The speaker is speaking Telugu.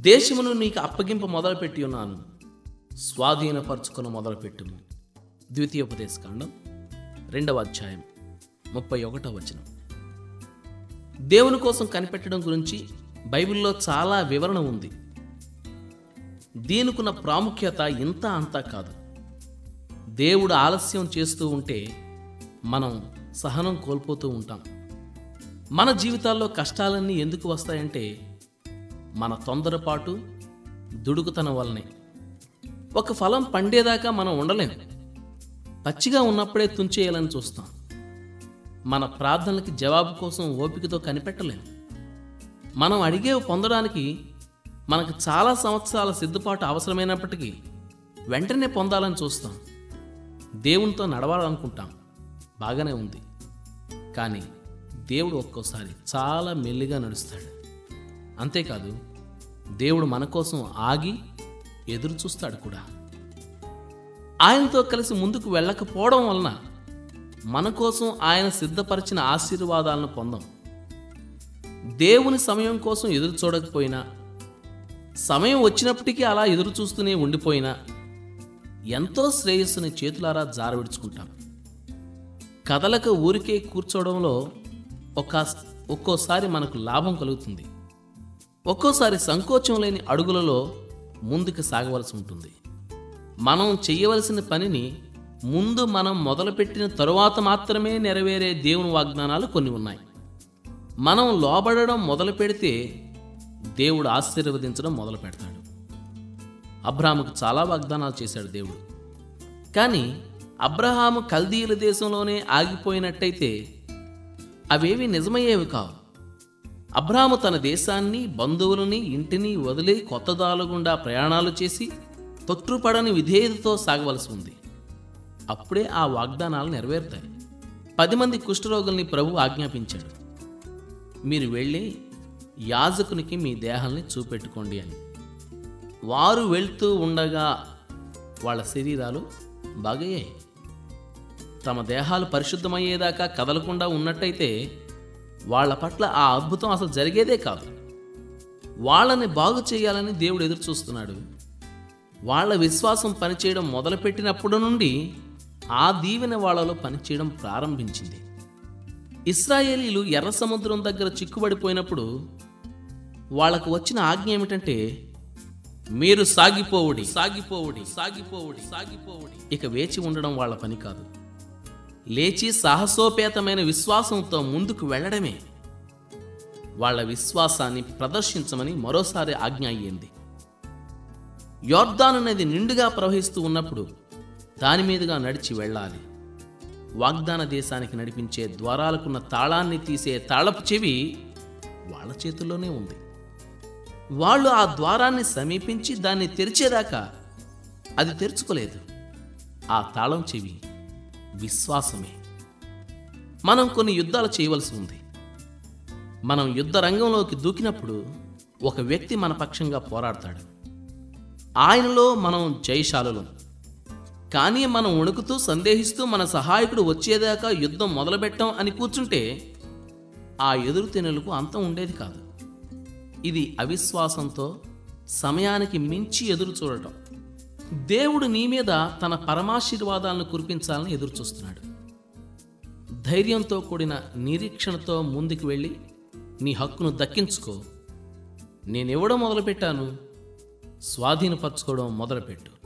దేశమును నీకు అప్పగింప మొదలుపెట్టి ఉన్నాను స్వాధీనపరచుకుని మొదలుపెట్టుము. ద్వితీయోపదేశకాండం రెండవ అధ్యాయం ముప్పై ఒకటవ వచనం. దేవుని కోసం కనిపెట్టడం గురించి బైబిల్లో చాలా వివరణ ఉంది. దీనికున్న ప్రాముఖ్యత ఇంత అంతా కాదు. దేవుడు ఆలస్యం చేస్తూ ఉంటే మనం సహనం కోల్పోతూ ఉంటాం. మన జీవితాల్లో కష్టాలన్నీ ఎందుకు వస్తాయంటే మన తొందరపాటు దుడుకుతనం వల్లనే. ఒక ఫలం పండేదాకా మనం ఉండలేము పచ్చిగా ఉన్నప్పుడే తుంచేయాలని చూస్తాం. మన ప్రార్థనలకి జవాబు కోసం ఓపికతో కనిపెట్టలేము మనం అడిగేవి పొందడానికి మనకు చాలా సంవత్సరాల సిద్ధపాటు అవసరమైనప్పటికీ వెంటనే పొందాలని చూస్తాం. దేవునితో నడవాలనుకుంటాం. బాగానే ఉంది. కానీ దేవుడు ఒక్కోసారి చాలా మెల్లిగా నడుస్తాడు. అంతేకాదు దేవుడు మన కోసం ఆగి ఎదురు చూస్తాడు కూడా. ఆయనతో కలిసి ముందుకు వెళ్ళకపోవడం వలన మన కోసం ఆయన సిద్ధపరిచిన ఆశీర్వాదాలను పొందాం. దేవుని సమయం కోసం ఎదురు చూడకపోయినా సమయం వచ్చినప్పటికీ అలా ఎదురు చూస్తూనే ఉండిపోయినా ఎంతో శ్రేయస్సుని చేతులారా జారవిడుచుకుంటాం. కథలకు ఊరికే కూర్చోవడంలో ఒక ఒక్కోసారి మనకు లాభం కలుగుతుంది. ఒక్కోసారి సంకోచం లేని అడుగులలో ముందుకు సాగవలసి ఉంటుంది. మనం చేయవలసిన పనిని ముందు మనం మొదలుపెట్టిన తరువాత మాత్రమే నెరవేరే దేవుని వాగ్దానాలు కొన్ని ఉన్నాయి. మనం లోబడడం మొదలు పెడితే దేవుడు ఆశీర్వదించడం మొదలు పెడతాడు. అబ్రాహాముకు చాలా వాగ్దానాలు చేశాడు దేవుడు. కానీ అబ్రహాము కల్దీయుల దేశంలోనే ఆగిపోయినట్టయితే అవేవి నిజమయ్యేవి కావు. అబ్రాహాము తన దేశాన్ని బంధువులని ఇంటిని వదిలి కొత్త గుండా ప్రయాణాలు చేసి తొట్టుపడని విధేయతతో సాగవలసి ఉంది. అప్పుడే ఆ వాగ్దానాలు నెరవేరుతాయి. పది మంది కుష్ఠరోగుల్ని ప్రభు ఆజ్ఞాపించాడు. మీరు వెళ్ళి యాజకునికి మీ దేహాల్ని చూపెట్టుకోండి అని. వారు వెళ్తూ ఉండగా వాళ్ళ శరీరాలు బాగయ్యాయి. తమ దేహాలు పరిశుద్ధమయ్యేదాకా కదలకుండా ఉన్నట్టయితే వాళ్ళ పట్ల ఆ అద్భుతం అసలు జరిగేదే కాదు. వాళ్ళని బాగు చేయాలని దేవుడు ఎదురు చూస్తున్నాడు. వాళ్ళ విశ్వాసం పనిచేయడం మొదలుపెట్టినప్పుడు నుండి ఆ దీవెన వాళ్ళలో పనిచేయడం ప్రారంభించింది. ఇస్రాయేలీలు ఎర్ర సముద్రం దగ్గర చిక్కుబడిపోయినప్పుడు వాళ్ళకు వచ్చిన ఆజ్ఞ ఏమిటంటే మీరు సాగిపోవుడి సాగిపోవుడి సాగిపోవుడి సాగిపోవుడి. ఇక వేచి ఉండడం వాళ్ళ పని కాదు. లేచి సాహసోపేతమైన విశ్వాసంతో ముందుకు వెళ్ళడమే. వాళ్ళ విశ్వాసాన్ని ప్రదర్శించమని మరోసారి ఆజ్ఞ అయ్యింది. యోర్దాన్ అనేది నిండుగా ప్రవహిస్తూ ఉన్నప్పుడు దాని మీదుగా నడిచి వెళ్ళాలి. వాగ్దాన దేశానికి నడిపించే ద్వారాలకున్న తాళాన్ని తీసే తాళపు చెవి వాళ్ళ చేతుల్లోనే ఉంది. వాళ్ళు ఆ ద్వారాన్ని సమీపించి దాన్ని తెరిచేదాకా అది తెరుచుకోలేదు. ఆ తాళం చెవి విశ్వాసమే. మనం కొన్ని యుద్ధాలు చేయవలసి ఉంది. మనం యుద్ధ రంగంలోకి దూకినప్పుడు ఒక వ్యక్తి మన పక్షంగా పోరాడతాడు. ఆయనలో మనం జయశాలులం. కానీ మనం వణుకుతూ సందేహిస్తూ మన సహాయకుడు వచ్చేదాకా యుద్ధం మొదలుపెట్టాం అని కూర్చుంటే ఆ ఎదురు తెనులకు అంతం ఉండేది కాదు. ఇది అవిశ్వాసంతో సమయానికి మించి ఎదురు చూడటం. దేవుడు నీ మీద తన పరమాశీర్వాదాలను కురిపించాలని ఎదురుచూస్తున్నాడు. ధైర్యంతో కూడిన నిరీక్షణతో ముందుకు వెళ్ళి నీ హక్కును దక్కించుకో. నేనెవడం మొదలుపెట్టాను. స్వాధీనపరచుకోవడం మొదలుపెట్టు.